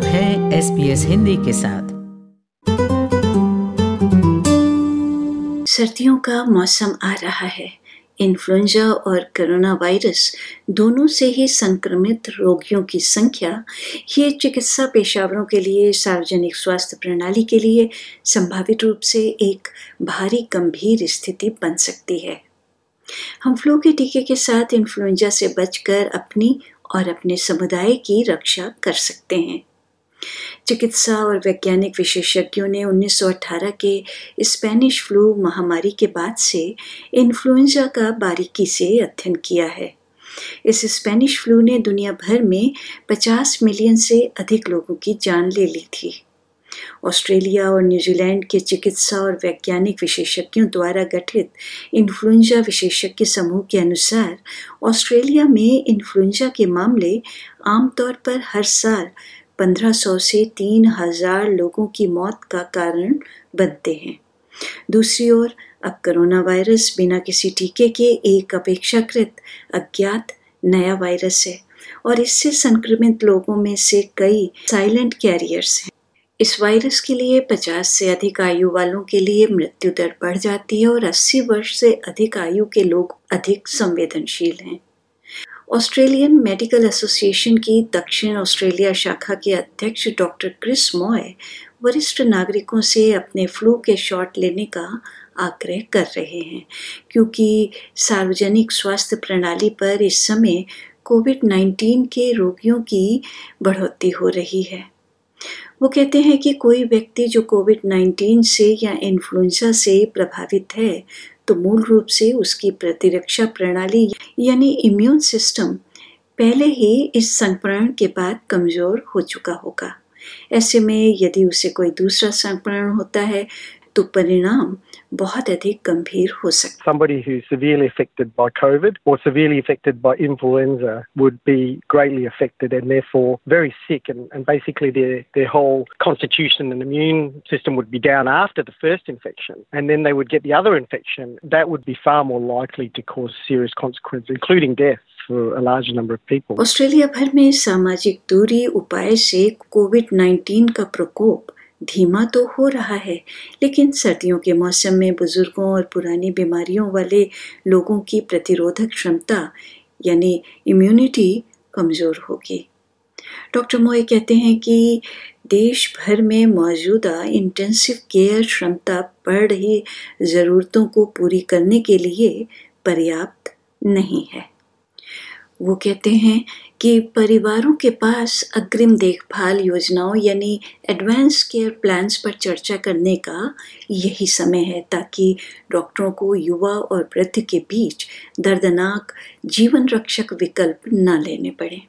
आप हैं S P S Hindi के साथ। सर्दियों का मौसम आ रहा है। इन्फ्लुएंजा और कोरोना वायरस दोनों से ही संक्रमित रोगियों की संख्या। ये चिकित्सा पेशावरों के लिए सार्वजनिक स्वास्थ्य प्रणाली के लिए संभावित रूप से एक भारी गंभीर स्थिति बन सकती है। हम फ्लू के टीके के साथ इन्फ्लुएंजा से बचकर अपनी और अपने समुदाय की रक्षा कर सकते हैं। चिकित्सा और वैज्ञानिक विशेषज्ञों ने 1918 के स्पेनिश फ्लू महामारी के बाद से इन्फ्लुएंजा का बारीकी से अध्ययन किया है। इस स्पेनिश फ्लू ने दुनिया भर में 50 मिलियन से अधिक लोगों की जान ले ली थी। ऑस्ट्रेलिया और न्यूजीलैंड के चिकित्सा और वैज्ञानिक विशेषज्ञों द्वारा गठित इन्फ्लुएंजा विशेषज्ञ समूह के अनुसार, ऑस्ट्रेलिया में इन्फ्लुएंजा के मामले आमतौर पर हर साल 1500 से 3000 लोगों की मौत का कारण बनते हैं। दूसरी ओर, अब कोरोना वायरस बिना किसी टीके के एक अपेक्षाकृत अज्ञात नया वायरस है और इससे संक्रमित लोगों में से कई साइलेंट कैरियर्स हैं। इस वायरस के लिए 50 से अधिक आयु वालों के लिए मृत्यु दर बढ़ जाती है और 80 वर्ष से अधिक आयु के लोग अधिक संवेदनशील हैं। ऑस्ट्रेलियन मेडिकल एसोसिएशन की दक्षिण ऑस्ट्रेलिया शाखा के अध्यक्ष डॉक्टर क्रिस मॉय वरिष्ठ नागरिकों से अपने फ्लू के शॉट लेने का आग्रह कर रहे हैं, क्योंकि सार्वजनिक स्वास्थ्य प्रणाली पर इस समय कोविड 19 के रोगियों की बढ़ोतरी हो रही है। वो कहते हैं कि कोई व्यक्ति जो कोविड 19 से या इन्फ्लुएंजा से प्रभावित है तो मूल रूप से उसकी प्रतिरक्षा प्रणाली यानी इम्यून सिस्टम पहले ही इस संक्रमण के बाद कमज़ोर हो चुका होगा। ऐसे में यदि उसे कोई दूसरा संक्रमण होता है तो परिणाम बहुत अधिक गंभीर हो सकता Somebody who's severely affected by COVID or severely affected by influenza would be greatly affected and therefore very sick and, and basically their, their whole constitution and immune system would be down after the first infection and then they would get the other infection. That would be far more likely to cause serious consequences, including death. for a large number of people. Australia भर में सामाजिक दूरी उपाय से Covid 19 का प्रकोप धीमा तो हो रहा है, लेकिन सर्दियों के मौसम में बुज़ुर्गों और पुरानी बीमारियों वाले लोगों की प्रतिरोधक क्षमता, यानी इम्यूनिटी कमज़ोर होगी। डॉक्टर मोए कहते हैं कि देश भर में मौजूदा इंटेंसिव केयर क्षमता बढ़ रही ज़रूरतों को पूरी करने के लिए पर्याप्त नहीं है। वो कहते हैं कि परिवारों के पास अग्रिम देखभाल योजनाओं यानी एडवांस केयर प्लान्स पर चर्चा करने का यही समय है ताकि डॉक्टरों को युवा और वृद्ध के बीच दर्दनाक जीवन रक्षक विकल्प न लेने पड़े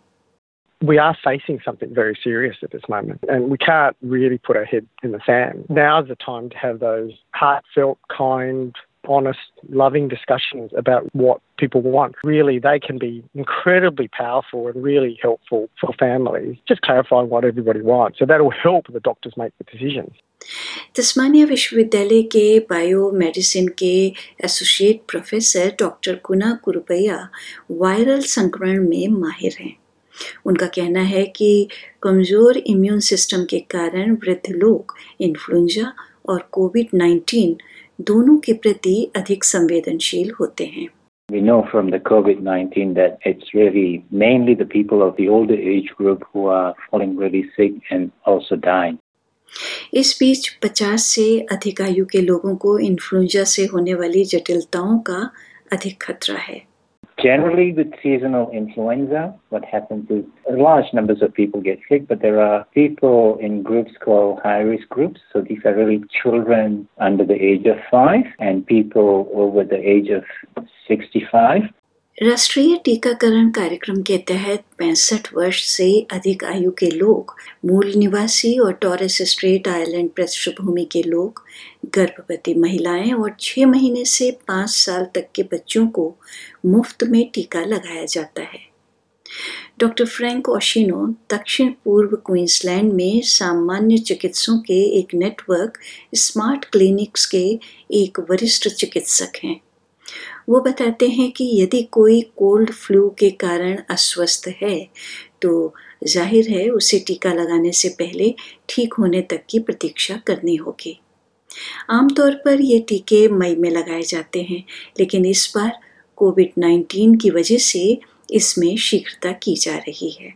we are facing something very serious at this moment, and we can't really put our head in the sand. Now's the time to have those heartfelt, kind, honest, loving discussions about what people want. Really, they can be incredibly powerful and really helpful for families. Just clarifying what everybody wants. So that'll help the doctors make the decisions. Tasmania विश्वविद्यालय के bio medicine के associate professor doctor Kuna Kuruppiah viral संक्रमण में माहिर हैं उनका कहना है कि कमज़ोर इम्यून सिस्टम के कारण वृद्ध लोग इन्फ्लुएंजा और कोविड 19 दोनों के प्रति अधिक संवेदनशील होते हैं We know from the COVID 19 that it's really mainly the people of the older age group who are falling really sick and also dying. इस बीच 50 से अधिक आयु के लोगों को इन्फ्लुएंजा से होने वाली जटिलताओं का अधिक खतरा है Generally, with seasonal influenza, what happens is large numbers of people get sick, but there are people in groups called high risk groups. So these are really children under the age of five and people over the age of 65. राष्ट्रीय टीकाकरण कार्यक्रम के तहत 65 वर्ष से अधिक आयु के लोग, मूल निवासी और टॉरस स्ट्रेट आइलैंड पृष्ठभूमि के लोग, गर्भवती महिलाएँ और 6 महीने से 5 साल तक के बच्चों को मुफ़्त में टीका लगाया जाता है। डॉक्टर फ्रैंक ओशिनो दक्षिण पूर्व क्वींसलैंड में सामान्य चिकित्सों के एक नेटवर्क स्मार्ट क्लिनिक्स के एक वरिष्ठ चिकित्सक हैं। वो बताते हैं कि यदि कोई कोल्ड फ्लू के कारण अस्वस्थ है तो ज़ाहिर है उसे टीका लगाने से पहले ठीक होने तक की प्रतीक्षा करनी होगी। आमतौर पर ये टीके मई में लगाए जाते हैं, लेकिन इस बार कोविड 19 की वजह से इसमें शीघ्रता की जा रही है।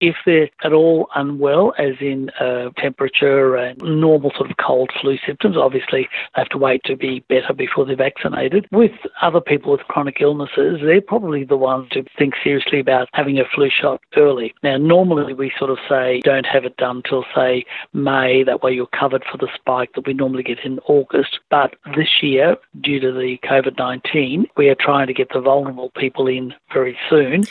If they're at all unwell, as in uh, temperature and normal sort of cold flu symptoms, obviously they have to wait to be better before they're vaccinated. With other people with chronic illnesses, they're probably the ones to think seriously about having a flu shot early. Now, normally we sort of say don't have it done till, say, May, that way you're covered for the spike that we normally get in August. But this year, due to the COVID 19, we are trying to get the vulnerable people in very soon.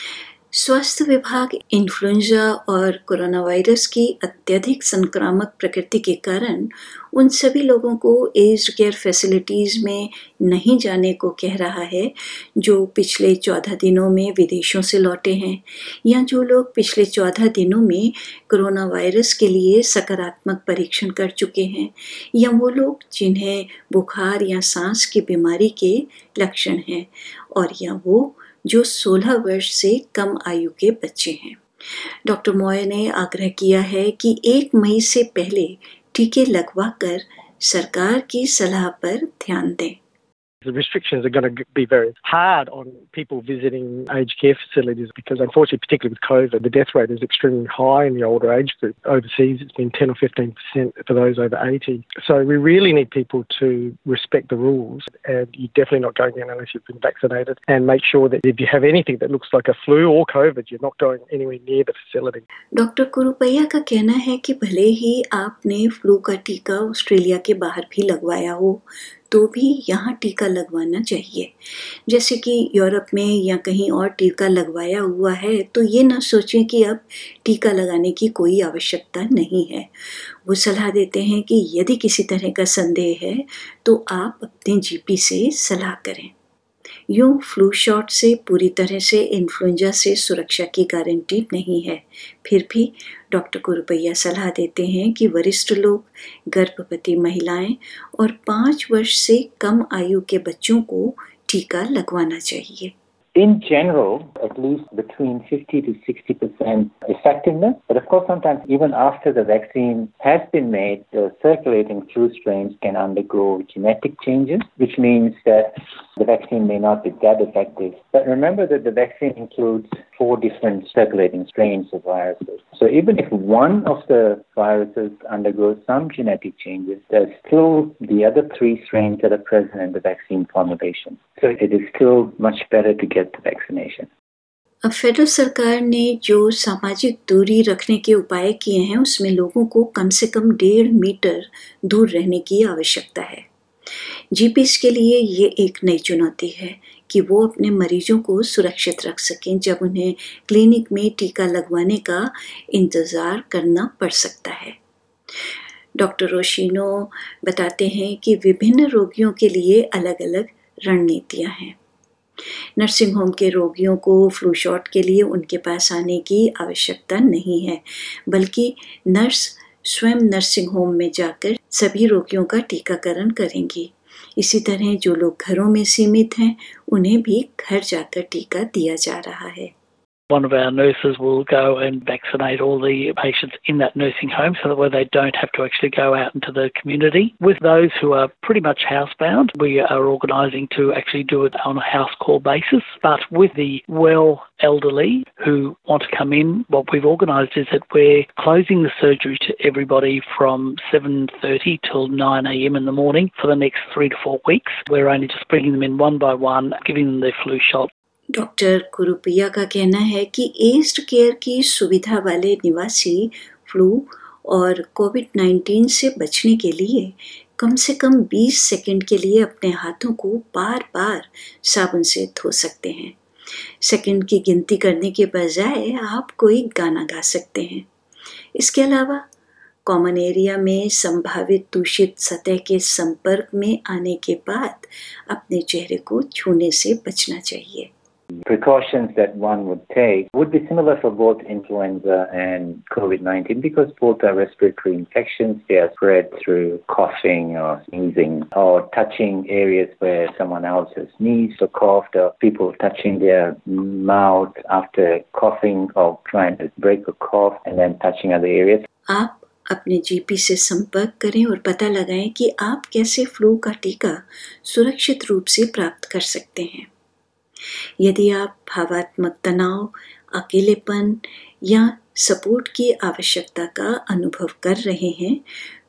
स्वास्थ्य विभाग influenza और corona virus की अत्यधिक संक्रामक प्रकृति के कारण उन सभी लोगों को एज केयर फैसिलिटीज़ में नहीं जाने को कह रहा है, जो पिछले चौदह दिनों में विदेशों से लौटे हैं, या जो लोग पिछले चौदह दिनों में कोरोना वायरस के लिए सकारात्मक परीक्षण कर चुके हैं, या वो लोग जिन्हें बुखार या सांस की बीमारी के लक्षण हैं, और या वो जो 16 वर्ष से कम आयु के बच्चे हैं। डॉक्टर मॉय ने आग्रह किया है कि एक मई से पहले टीके लगवा कर सरकार की सलाह पर ध्यान दें। the restrictions are going to be very hard on people visiting aged care facilities because, unfortunately, particularly with COVID, the death rate is extremely high in the older age group. Overseas, it's been 10 or 15% for those over 80. So we really need people to respect the rules, and you're definitely not going in unless you've been vaccinated. And make sure that if you have anything that looks like a flu or COVID, you're not going anywhere near the facility. Doctor Kuruppiah का कहना है कि भले ही आपने flu का टीका Australia के बाहर भी लगवाया हो तो भी यहाँ टीका लगवाना चाहिए। जैसे कि यूरोप में या कहीं और टीका लगवाया हुआ है तो ये ना सोचें कि अब टीका लगाने की कोई आवश्यकता नहीं है। वो सलाह देते हैं कि यदि किसी तरह का संदेह है तो आप अपने जीपी से सलाह करें। यूँ फ्लू शॉट से पूरी तरह से इन्फ्लुएंजा से सुरक्षा की गारंटी नहीं है। फिर भी डॉक्टर को रुपया सलाह देते हैं कि वरिष्ठ लोग, गर्भवती महिलाएँ और पाँच वर्ष से कम आयु के बच्चों को टीका लगवाना चाहिए। In general, at least between 50 to 60% effectiveness. But of course, sometimes even after the vaccine has been made, the circulating flu strains can undergo genetic changes, which means that the vaccine may not be that effective. But remember that the vaccine includes four different circulating strains of viruses. So even if one of the viruses undergoes some genetic changes, there's still the other three strains that are present in the vaccine formulation. So it is still much better to get the vaccination. अब federal सरकार ने जो सामाजिक दूरी रखने के उपाय किए हैं, उसमें लोगों को कम से कम डेढ़ मीटर दूर रहने की आवश्यकता है। जीपीस के लिए ये एक नई चुनौती है कि वो अपने मरीजों को सुरक्षित रख सकें जब उन्हें क्लिनिक में टीका लगवाने का इंतज़ार करना पड़ सकता है। डॉक्टर रोशिनो बताते हैं कि विभिन्न रोगियों के लिए अलग अलग रणनीतियाँ हैं। नर्सिंग होम के रोगियों को फ्लू शॉट के लिए उनके पास आने की आवश्यकता नहीं है, बल्कि नर्स स्वयं नर्सिंग होम में जाकर सभी रोगियों का टीकाकरण करेंगी। इसी तरह जो लोग घरों में सीमित हैं, उन्हें भी घर जाकर टीका दिया जा रहा है। One of our nurses will go and vaccinate all the patients in that nursing home so that way they don't have to actually go out into the community. With those who are pretty much housebound, we are organising to actually do it on a house call basis. But with the well elderly who want to come in, what we've organised is that we're closing the surgery to everybody from 7.30 till 9am in the morning for the next three to four weeks. We're only just bringing them in one by one, giving them their flu shot doctor कुरुपिया का कहना है कि aged care की सुविधा वाले निवासी flu और Covid 19 से बचने के लिए कम से कम 20 सेकंड के लिए अपने हाथों को बार बार साबुन से धो सकते हैं। सेकंड की गिनती करने के बजाय आप कोई गाना गा सकते हैं। इसके अलावा, कॉमन एरिया में संभावित दूषित सतह के संपर्क में आने के बाद अपने चेहरे को छूने से बचना चाहिए। Precautions that one would take would be similar for both influenza and COVID 19 because both are respiratory infections. They are spread through coughing or sneezing or touching areas where someone else has sneezed or coughed, or people touching their mouth after coughing or trying to break a cough and then touching other areas. आप अपने GP से संपर्क करें और पता लगाएं कि आप कैसे फ्लू का टीका सुरक्षित रूप से प्राप्त कर सकते हैं यदि आप भावात्मक तनाव, अकेलेपन या सपोर्ट की आवश्यकता का अनुभव कर रहे हैं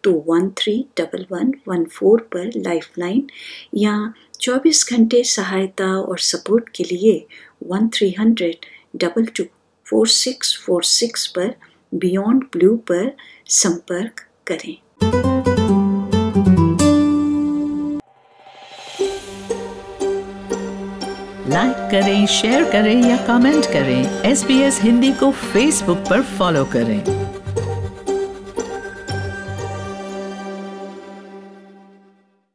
तो one three double one one four पर लाइफलाइन या 24 घंटे सहायता और सपोर्ट के लिए one three hundred double two four six four six पर बियॉन्ड ब्लू पर संपर्क करें। लाइक करें शेयर करें या कमेंट करें एस हिंदी को फेसबुक पर फॉलो करें।